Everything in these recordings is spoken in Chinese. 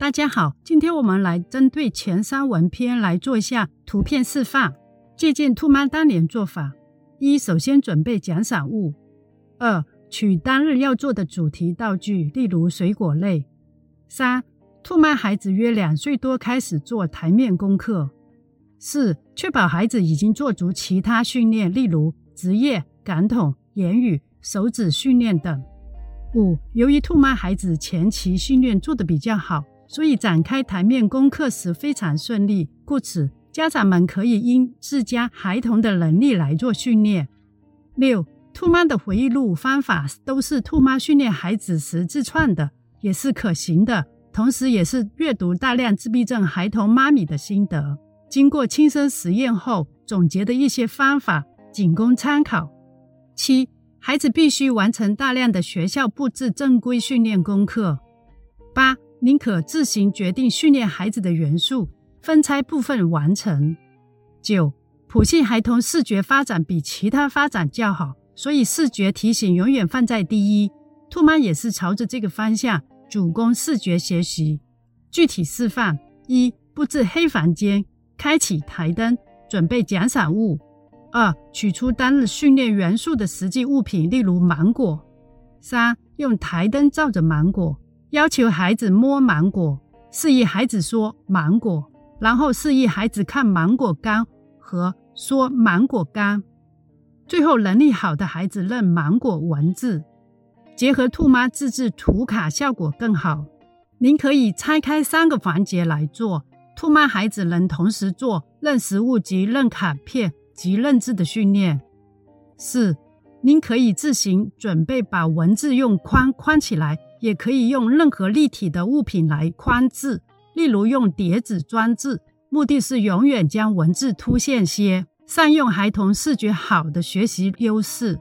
大家好，今天我们来针对前三文篇来做一下图片示范，借鉴兔妈当年做法：一、首先准备奖赏物；二、取当日要做的主题道具，例如水果类；三、兔妈孩子约两岁多开始做台面功课；四、确保孩子已经做足其他训练，例如职业、感统、言语、手指训练等。五，由于兔妈孩子前期训练做得比较好，所以展开台面功课时非常顺利。故此，家长们可以因自家孩童的能力来做训练。六，兔妈的回忆录方法都是兔妈训练孩子时自创的，也是可行的，同时也是阅读大量自闭症孩童妈咪的心得，经过亲身实验后总结的一些方法，仅供参考。七。孩子必须完成大量的学校布置正规训练功课。八，宁可自行决定训练孩子的元素，分拆部分完成。九，普信孩童视觉发展比其他发展较好，所以视觉提醒永远放在第一。兔妈也是朝着这个方向主攻视觉学习。具体示范：一，布置黑房间，开启台灯，准备奖赏物。二、取出当日训练元素的实际物品，例如芒果。三、用台灯照着芒果，要求孩子摸芒果，示意孩子说芒果，然后示意孩子看芒果干和说芒果干。最后，能力好的孩子认芒果文字，结合兔妈自制图卡，效果更好。您可以拆开三个环节来做，兔妈孩子能同时做认食物及认卡片。及认字的训练。四，您可以自行准备把文字用框框起来，也可以用任何立体的物品来框字，例如用碟子装字，目的是永远将文字凸现些，善用孩童视觉好的学习优势。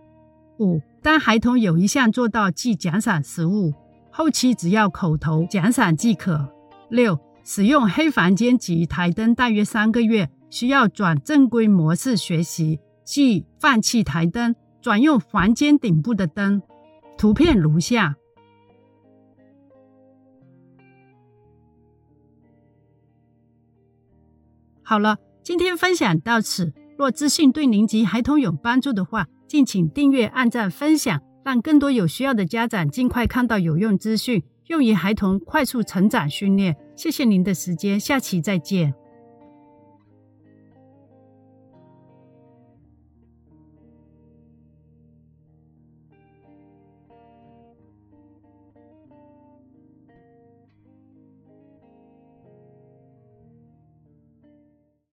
五，当孩童有一项做到即奖赏食物，后期只要口头奖赏即可。六，使用黑房间及台灯大约三个月。需要转正规模式学习，即放弃台灯，转用房间顶部的灯。图片如下。好了，今天分享到此。若资讯对您及孩童有帮助的话，敬请订阅、按赞、分享，让更多有需要的家长尽快看到有用资讯，用于孩童快速成长训练。谢谢您的时间，下期再见。